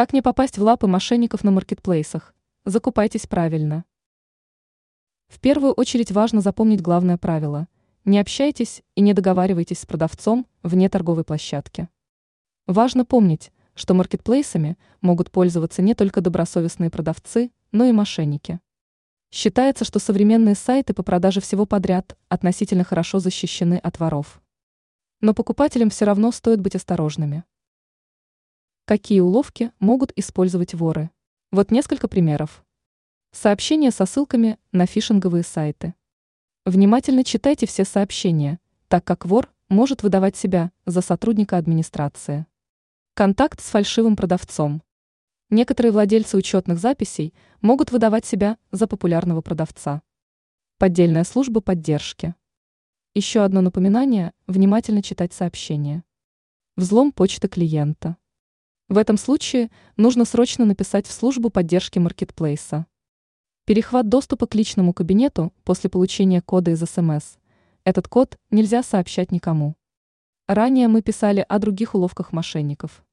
Как не попасть в лапы мошенников на маркетплейсах? Закупайтесь правильно. В первую очередь важно запомнить главное правило. Не общайтесь и не договаривайтесь с продавцом вне торговой площадки. Важно помнить, что маркетплейсами могут пользоваться не только добросовестные продавцы, но и мошенники. Считается, что современные сайты по продаже всего подряд относительно хорошо защищены от воров. Но покупателям все равно стоит быть осторожными. Какие уловки могут использовать воры? Вот несколько примеров. Сообщения со ссылками на фишинговые сайты. Внимательно читайте все сообщения, так как вор может выдавать себя за сотрудника администрации. Контакт с фальшивым продавцом. Некоторые владельцы учетных записей могут выдавать себя за популярного продавца. Поддельная служба поддержки. Еще одно напоминание – внимательно читать сообщения. Взлом почты клиента. В этом случае нужно срочно написать в службу поддержки маркетплейса. Перехват доступа к личному кабинету после получения кода из СМС. Этот код нельзя сообщать никому. Ранее мы писали о других уловках мошенников.